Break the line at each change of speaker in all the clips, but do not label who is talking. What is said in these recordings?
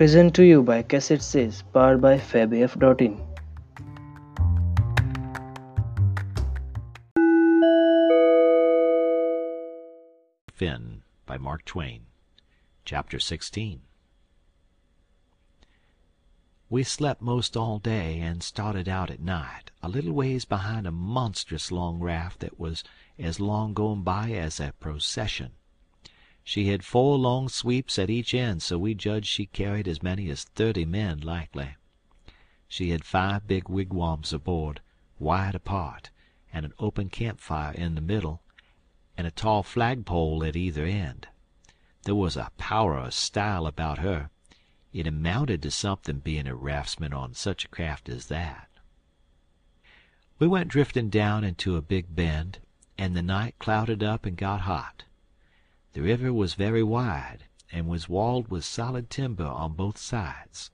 Present to you by Cassette Says, powered by FabF.in.
Finn by Mark Twain. Chapter 16 We slept most all day and started out at night, a little ways behind a monstrous long raft that was as long going by as a procession. She had four long sweeps at each end, so we judged she carried as many as thirty men likely. She had five big wigwams aboard, wide apart, and an open camp fire in the middle, and a tall flagpole at either end. There was a power o' style about her. It amounted to something bein' a raftsman on such a craft as that. We went drifting down into a big bend, and the night clouded up and got hot. The river was very wide, and was walled with solid timber on both sides.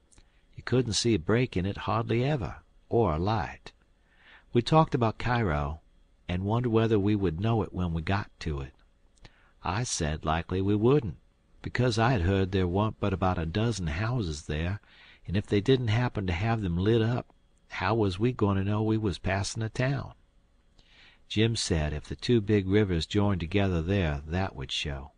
You couldn't see a break in it hardly ever, or a light. We talked about Cairo, and wondered whether we would know it when we got to it. I said likely we wouldn't, because I had heard there wa'n't but about a dozen houses there, and if they didn't happen to have them lit up, how was we goin' to know we was passin' a town? Jim said if the two big rivers joined together there that would show.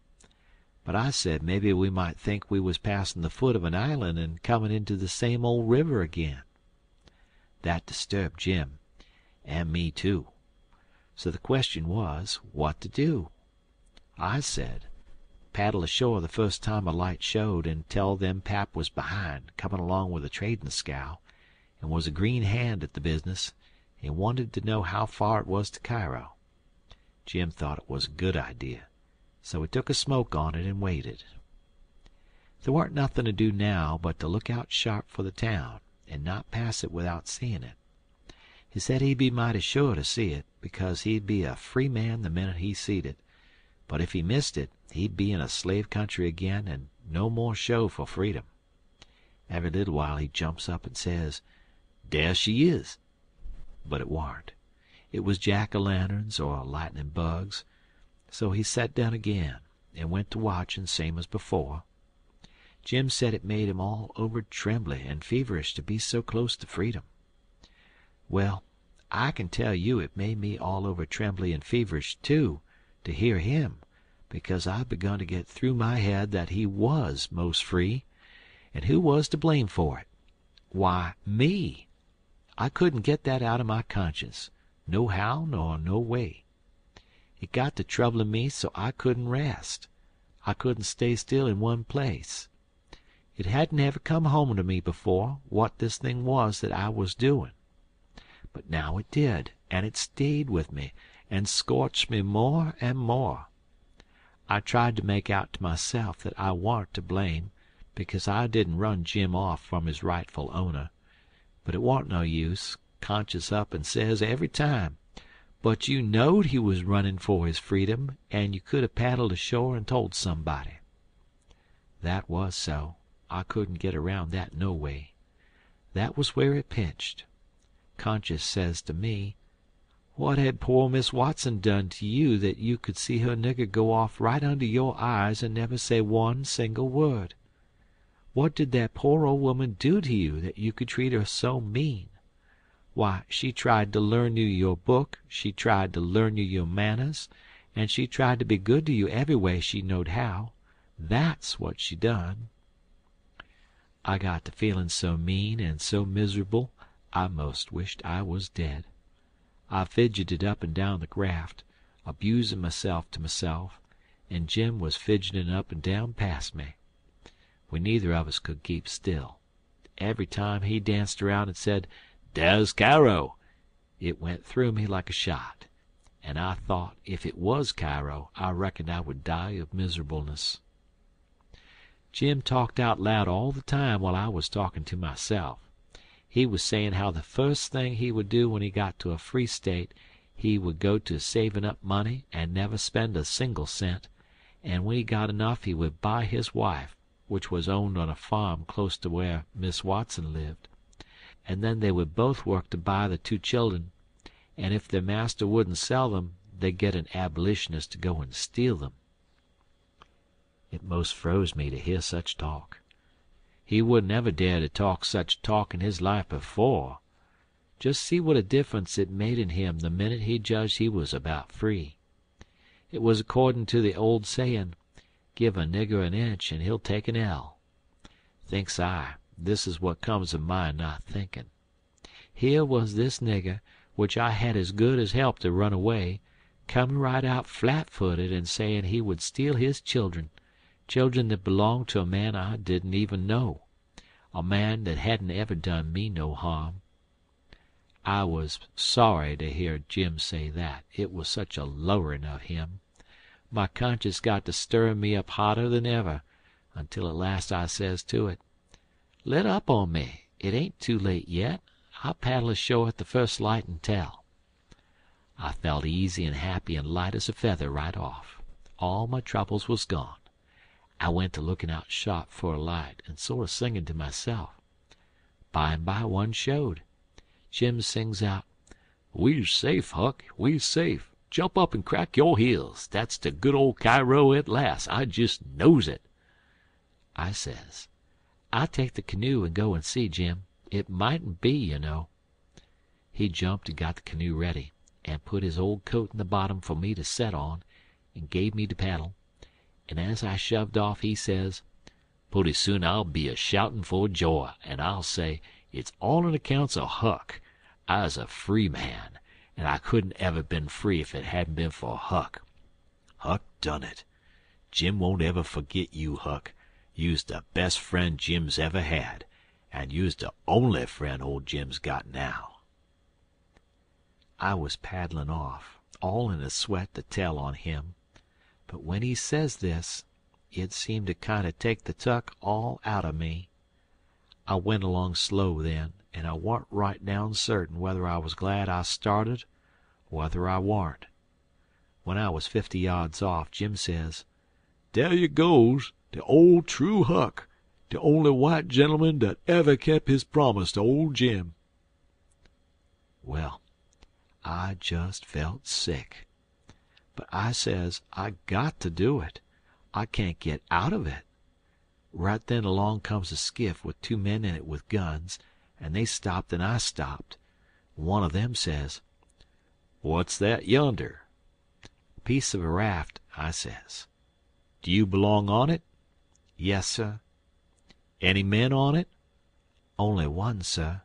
But I said maybe we might think we was passin' the foot of an island and comin' into the same old river again. That disturbed Jim, and me too. So the question was, what to do? I said, paddle ashore the first time a light showed and tell them pap was behind, comin' along with a tradin' scow, and was a green hand at the business, and wanted to know how far it was to Cairo. Jim thought it was a good idea, so he took a smoke on it and waited. There weren't nothin' to do now but to look out sharp for the town, and not pass it without seein' it. He said he'd be mighty sure to see it, because he'd be a free man the minute he seed it, but if he missed it he'd be in a slave country again and no more show for freedom. Every little while he jumps up and says, "Dar she is!" But it warn't. It was jack o' lanterns or lightnin' bugs, so he set down again, and went to watchin' same as before. Jim said it made him all over trembly and feverish to be so close to freedom. Well, I can tell you it made me all over trembly and feverish, too, to hear him, because I'd begun to get through my head that he was most free, and who was to blame for it? Why, me! I couldn't get that out o' my conscience, nohow nor no way. It got to troublin' me so I couldn't rest. I couldn't stay still in one place. It hadn't ever come home to me before what this thing was that I was doin'. But now it did, and it stayed with me, and scorched me more and more. I tried to make out to myself that I warn't to blame, because I didn't run Jim off from his rightful owner. But it warn't no use. Conscience up and says every time, "But you knowed he was runnin' for his freedom, and you could have paddled ashore and told somebody." That was so. I couldn't get around that no way. That was where it pinched. Conscience says to me, "What had poor Miss Watson done to you that you could see her nigger go off right under your eyes and never say one single word? What did that poor old woman do to you that you could treat her so mean? Why, she tried to learn you your book, she tried to learn you your manners, and she tried to be good to you every way she knowed how. That's what she done." I got to feelin' so mean and so miserable I most wished I was dead. I fidgeted up and down the graft, abusin' myself to myself, and Jim was fidgetin' up and down past me. We neither of us could keep still. Every time he danced around and said, "Dar's Cairo," it went through me like a shot, and I thought if it was Cairo I reckoned I would die of miserableness. Jim talked out loud all the time while I was talkin' to myself. He was sayin' how the first thing he would do when he got to a free state he would go to savin' up money and never spend a single cent, and when he got enough he would buy his wife, which was owned on a farm close to where Miss Watson lived, and then they would both work to buy the two children, and if their master wouldn't sell them they'd get an abolitionist to go and steal them. It most froze me to hear such talk. He wouldn't ever dare to talk such talk in his life before. Just see what a difference it made in him the minute he judged he was about free. It was accordin' to the old sayin', Give a nigger an inch an' he'll take an ell. Thinks I, this is what comes of my not thinkin'. Here was this nigger, which I had as good as helped to run away, comin' right out flat footed an' sayin' he would steal his children children that belonged to a man I didn't even know a man that hadn't ever done me no harm. I was sorry to hear Jim say that, it was such a lowering of him. My conscience got to stirrin' me up hotter than ever, until at last I says to it: "Let up on me. It ain't too late yet. I'll paddle ashore at the first light an' tell." I felt easy an' happy an' light as a feather right off. All my troubles was gone. I went to lookin' out sharp for a light, an' sorter singin' to myself. Bimeby one showed. Jim sings out: "We's safe, Huck, we's safe. Jump up an' crack yo' heels. Dat's de good ole Cairo at las'. I jest knows it." I says: "I'll take the canoe an' go an' see, Jim. It mightn't be, you know." He jumped an' got the canoe ready, an' put his old coat in the bottom for me to set on, an' gave me de paddle, an' as I shoved off he says: "Putty soon I'll be a shoutin' for joy, an' I'll say, it's all on accounts o' Huck. I's a free man, an' I couldn't ever been free if it hadn't been for Huck. Huck done it. Jim won't ever fergit you, Huck. You's de best friend Jim's ever had, an' you's de only friend old Jim's got now." I was paddlin' off, all in a sweat to tell on him, but when he says this, it seemed to kinder take the tuck all outer me. I went along slow then, an' I warn't right down certain whether I was glad I started or whether I warn't. When I was fifty yards off Jim says: "Dar you goes, de ole true Huck, de only white gen'elman dat ever kep' his promise to old Jim." Well, I just felt sick. But I says I got to do it. I can't get out of it. Right then along comes a skiff with two men in it with guns, an' they stopped an' I stopped. One of them says: "What's that yonder?" "A piece of a raft," I says. "Do you belong on it?" "Yes, sir." "Any men on it?" "Only one, sir."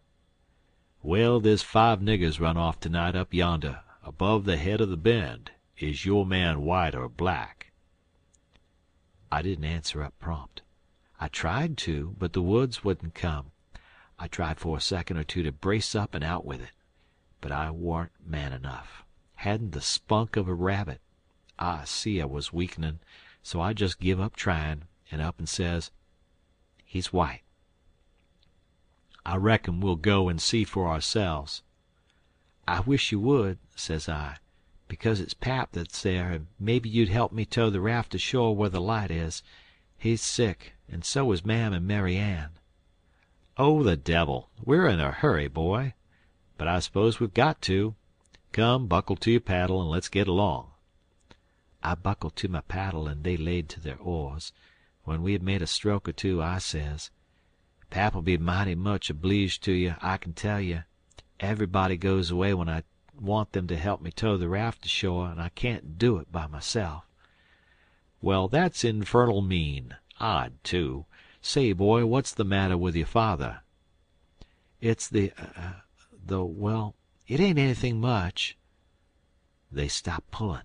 "Well, there's five niggers run off to night up yonder, above the head of the bend. Is your man white or black?" I didn't answer up prompt. I tried to, but the woods wouldn't come. I tried for a second or two to brace up and out with it. But I warn't man enough. Hadn't the spunk of a rabbit. I see I was weakenin', so I just give up tryin', and up and says: "He's white." "I reckon we'll go and see for ourselves." "I wish you would," says I, "because it's Pap that's there, and maybe you'd help me tow the raft ashore where the light is. He's sick, and so is Mam and Mary Ann." "Oh, the devil! We're in a hurry, boy. But I suppose we've got to. Come, buckle to your paddle, and let's get along." I buckled to my paddle, and they laid to their oars. When we had made a stroke or two, I says: "Pap'll be mighty much obleeged to you, I can tell you. Everybody goes away when I want them to help me tow the raft ashore, and I can't do it by myself." "Well, that's infernal mean. Odd, too. Say, boy, what's the matter with your father?" "It's the uh, the well, it ain't anything much." They stopped pullin'.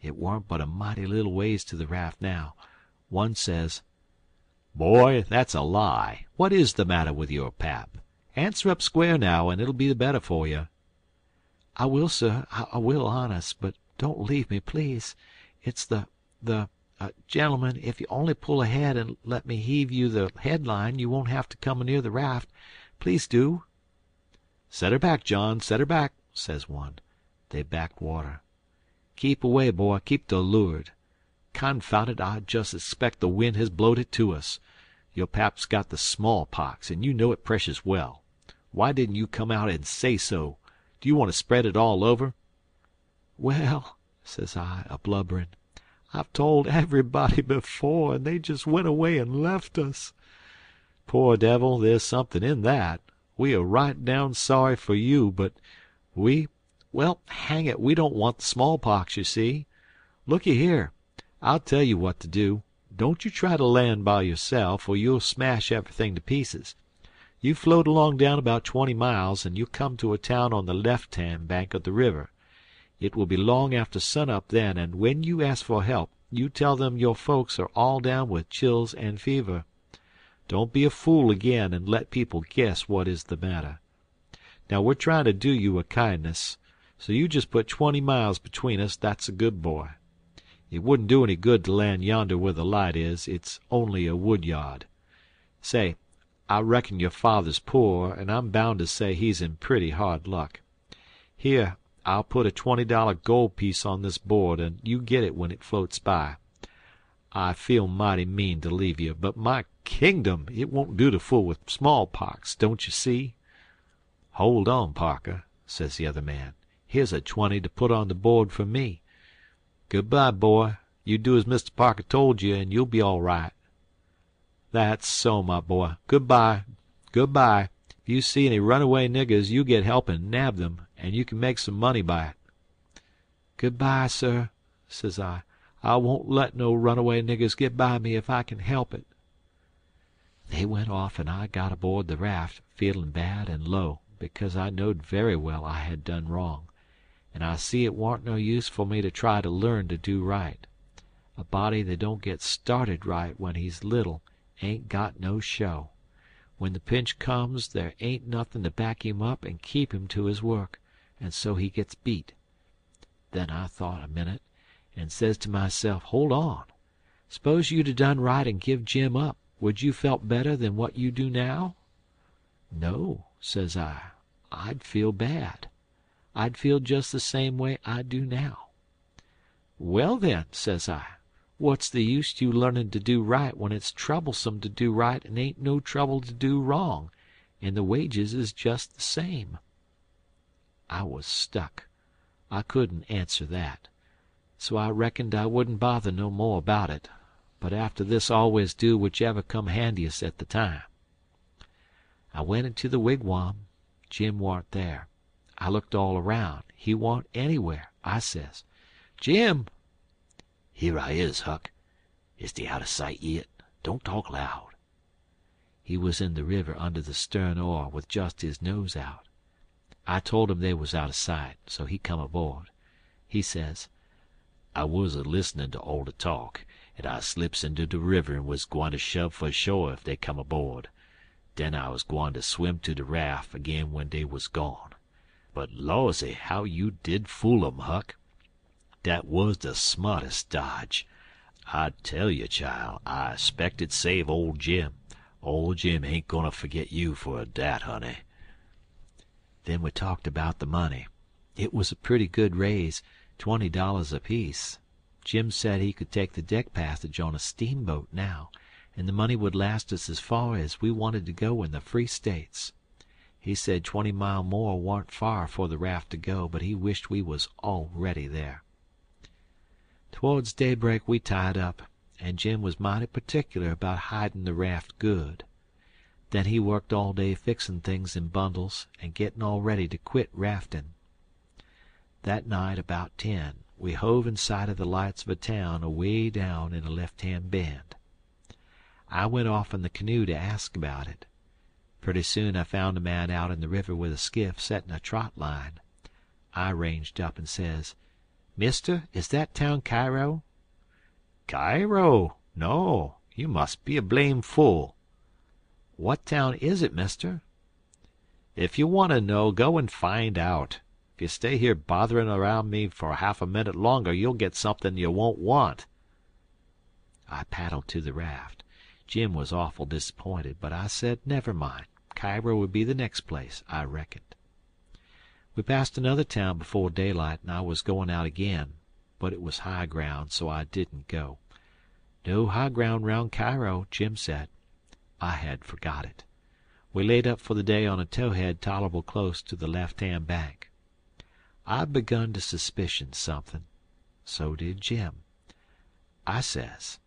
It warn't but a mighty little ways to the raft now. One says: "Boy, that's a lie. What is the matter with your pap? Answer up square now, and it'll be the better for you." "I will, sir. I will, honest. But don't leave me, please. It's the the uh, gentlemen, if you only pull ahead and let me heave you the head line you won't have to come near the raft. Please do." "Set her back, John. Set her back," says one. They backed water. "Keep away, boy. Keep to loo'ard. Confound it, I just expect the wind has blowed it to us. Your pap's got the smallpox, and you know it precious well. Why didn't you come out and say so? Do you want to spread it all over?" "Well," says I, a blubberin', "I've told everybody before, and they just went away and left us." Poor devil, there's something in that. We are right down sorry for you, but we well, hang it, we don't want the smallpox, you see. Looky here, I'll tell you what to do. Don't you try to land by yourself, or you'll smash everything to pieces. You float along down about twenty miles, and you'll come to a town on the left hand bank of the river. It will be long after sunup then, and when you ask for help, you tell them your folks are all down with chills and fever. Don't be a fool again and let people guess what is the matter. Now we're trying to do you a kindness, so you just put twenty miles between us, that's a good boy. It wouldn't do any good to land yonder where the light is. It's only a wood yard. Say, I reckon your father's poor, and I'm bound to say he's in pretty hard luck. Here, I'll put a twenty dollar gold piece on this board, and you get it when it floats by. I feel mighty mean to leave you, but my kingdom! it won't do to fool with smallpox, don't you see?" "Hold on, Parker," says the other man. "Here's a twenty to put on the board for me. Good by, boy. You do as Mr. Parker told you, and you'll be all right." "That's so, my boy. Good by. Good by. If you see any runaway niggers you get help and nab them, and you can make some money by it." "Good by, sir," says I. "I won't let no runaway niggers get by me if I can help it." They went off, and I got aboard the raft, feelin' bad and low, because I knowed very well I had done wrong, and I see it warn't no use for me to try to learn to do right. A body that don't get started right when he's little ain't got no show. When the pinch comes there ain't nothin' to back him up and keep him to his work, and so he gets beat. Then I thought a minute, and says to myself, hold on. S'pose you'd done right and give Jim up, would you felt better than what you do now? No, says I. I'd feel bad. I'd feel just the same way I do now. Well, then, says I, What's the use you learnin' to do right when it's troublesome to do right and ain't no trouble to do wrong, and the wages is just the same?" I was stuck. I couldn't answer that. So I reckoned I wouldn't bother no more about it, but after this always do whichever come handiest at the time. I went into the wigwam. Jim warn't there. I looked all around. He warn't anywhere. I says, "Jim!" "Here I is, Huck. Is he out of sight yit? Don't talk loud." He was in the river under the stern oar with just his nose out. I told him they was out of sight, so he come aboard. He says: "I wuz a listenin' to all the talk, an' I slips into the river an' wuz gwine to shove for shore ef they come aboard. Den I was gwine to swim to the raft agin when they was gone. But lawsy, how you did fool um, Huck! Dat wuz the smartest dodge. I tell you, child, I speck it save old Jim. Old Jim ain't gonna forget you for dat, honey." Then we talked about the money. It was a pretty good raise twenty dollars apiece. Jim said he could take the deck passage on a steamboat now, and the money would last us as far as we wanted to go in the Free States. He said twenty mile more warn't far for the raft to go, but he wished we was already there. Towards daybreak we tied up, and Jim was mighty particular about hidin' the raft good. Then he worked all day fixin' things in bundles and gettin' all ready to quit raftin'. That night about ten we hove in sight of the lights of a town away down in a left hand bend. I went off in the canoe to ask about it. Pretty soon I found a man out in the river with a skiff settin' a trot line. I ranged up and says, "Mister, is that town Cairo?" "Cairo? No. You must be a blame fool." "What town is it, mister?" "If you want to know, go and find out. If you stay here botherin' around me for half a minute longer you'll get something you won't want." I paddled to the raft. Jim was awful disappointed, but I said never mind. Cairo would be the next place, I reckoned. We passed another town before daylight, and I was goin' out again, but it was high ground, so I didn't go. No high ground round Cairo, Jim said. I had forgot it. We laid up for the day on a towhead tolerable close to the left hand bank. I'd begun to suspicion something. So did Jim. I says,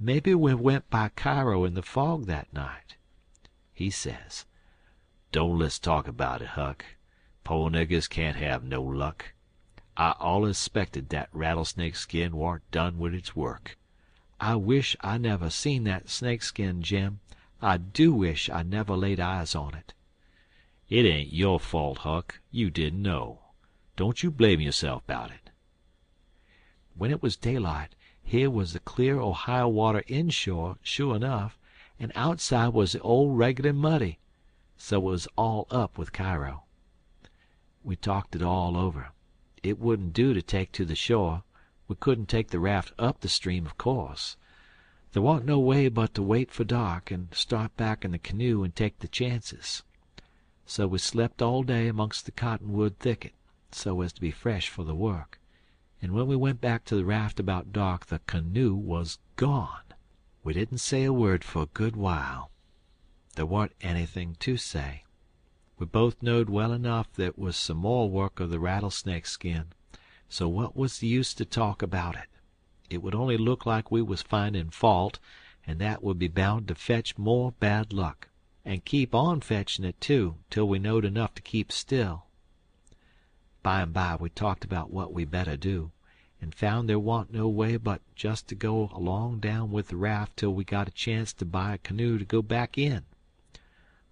"Maybe we went by Cairo in the fog that night. He says: "Don't let's talk about it, Huck. Po niggers can't have no luck. I allers speckted dat rattlesnake skin warn't done wid its work. I wish I never seen that snake skin, Jim. I do wish I never laid eyes on it." "It ain't yo' fault, Huck. You didn't know. Don't you blame yourself 'bout it." When it was daylight, here was the clear Ohio water inshore, sure enough, and outside was the old reg'lar muddy. So it was all up with Cairo. We talked it all over. It wouldn't do to take to the shore. We couldn't take the raft up the stream, of course. There wa'n't no way but to wait for dark, and start back in the canoe and take the chances. So we slept all day amongst the cottonwood thicket, so as to be fresh for the work, and when we went back to the raft about dark the canoe was gone. We didn't say a word for a good while. There warn't anything to say. We both knowed well enough that was some more work of the rattlesnake skin, so what was the use to talk about it? It would only look like we was findin' fault, and that would be bound to fetch more bad luck and keep on fetchin' it, too, till we knowed enough to keep still. Bimeby we talked about what we better do, an' found there wa'n't no way but just to go along down with the raft till we got a chance to buy a canoe to go back in.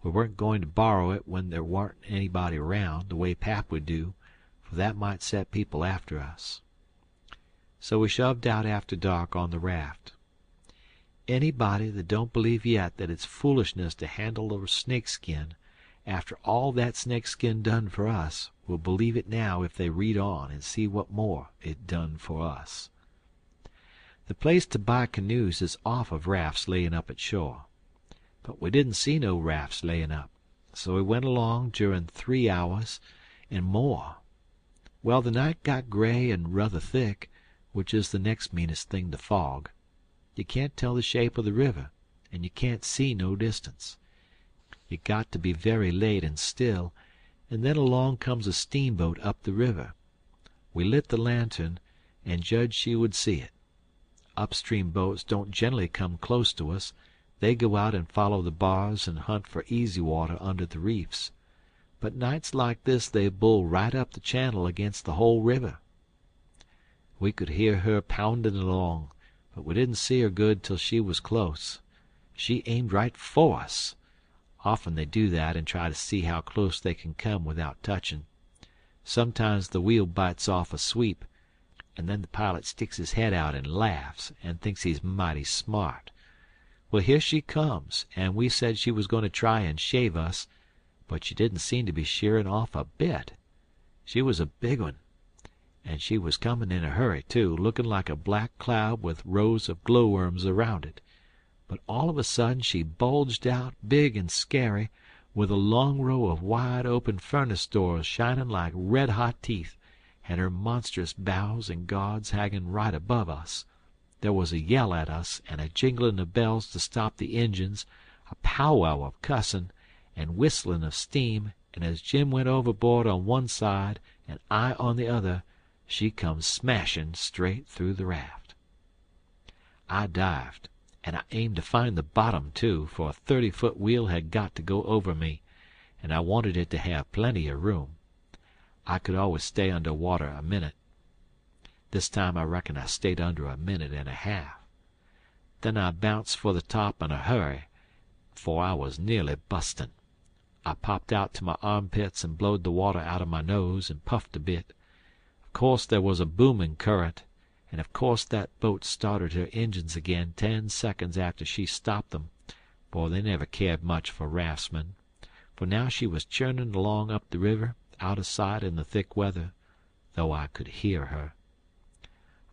We weren't goin' to borrow it when there warn't anybody around, the way Pap would do, for that might set people after us. So we shoved out after dark on the raft. Anybody that don't believe yet that it's foolishness to handle a snakeskin, after all that snakeskin done for us, will believe it now if they read on and see what more it done for us. The place to buy canoes is off of rafts layin' up at shore. But we didn't see no rafts layin' up, so we went along durin' three hours and more. Well, the night got gray and ruther thick, which is the next meanest thing to fog. You can't tell the shape of the river, and you can't see no distance. You got to be very late and still, and then along comes a steamboat up the river. We lit the lantern, and judged she would see it. Upstream boats don't generally come close to us; they go out and follow the bars and hunt for easy water under the reefs. But nights like this they bull right up the channel against the whole river. We could hear her poundin' along but we didn't see her good till she was close. She aimed right for us. Often they do that and try to see how close they can come without touchin'. Sometimes the wheel bites off a sweep, and then the pilot sticks his head out and laughs, and thinks he's mighty smart. Well, here she comes, and we said she was going to try and shave us, but she didn't seem to be sheerin' off a bit. She was a big one and she was comin' in a hurry, too, lookin' like a black cloud with rows of glow worms around it. But all of a sudden she bulged out, big and scary, with a long row of wide open furnace doors shinin' like red hot teeth, and her monstrous bows and guards hangin' right above us. There was a yell at us, and a jinglin' of bells to stop the engines, a powwow of cussin', and whistlin' of steam, and as Jim went overboard on one side and I on the other she come smashin' straight through the raft. I dived, and I aimed to find the bottom, too, for a thirty foot wheel had got to go over me, and I wanted it to have plenty of room. I could always stay under water a minute. This time I reckon I stayed under a minute and a half. Then I bounced for the top in a hurry, for I was nearly bustin'. I popped out to my armpits and blowed the water out of my nose and puffed a bit. Course there was a boomin' current, and of course that boat started her engines again ten seconds after she stopped them, for they never cared much for raftsmen, for now she was churnin' along up the river, out o' sight in the thick weather, though I could hear her.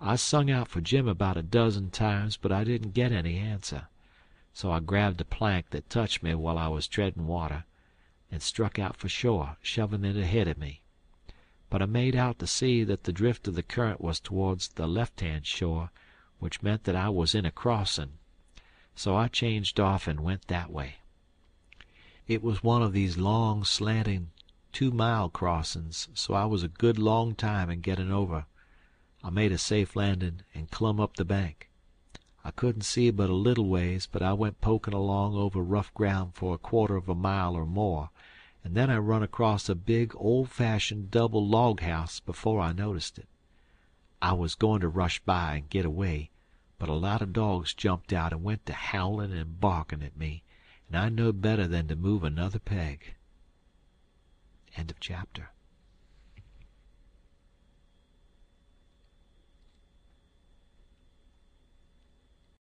I sung out for Jim about a dozen times, but I didn't get any answer, so I grabbed a plank that touched me while I was treadin' water, and struck out for shore, shovin' it ahead of me but I made out to see that the drift of the current was towards the left hand shore, which meant that I was in a crossin'. So I changed off and went that way. It was one of these long, slanting, two mile crossin's, so I was a good long time in gettin' over. I made a safe landin' and clumb up the bank. I couldn't see but a little ways, but I went pokin' along over rough ground for a quarter of a mile or more, an' then I run across a big, old fashioned double log house before I noticed it. I was goin' to rush by and get away, but a lot of dogs jumped out and went to howlin' an' barkin' at me, and I knowed better than to move another peg." Chapter.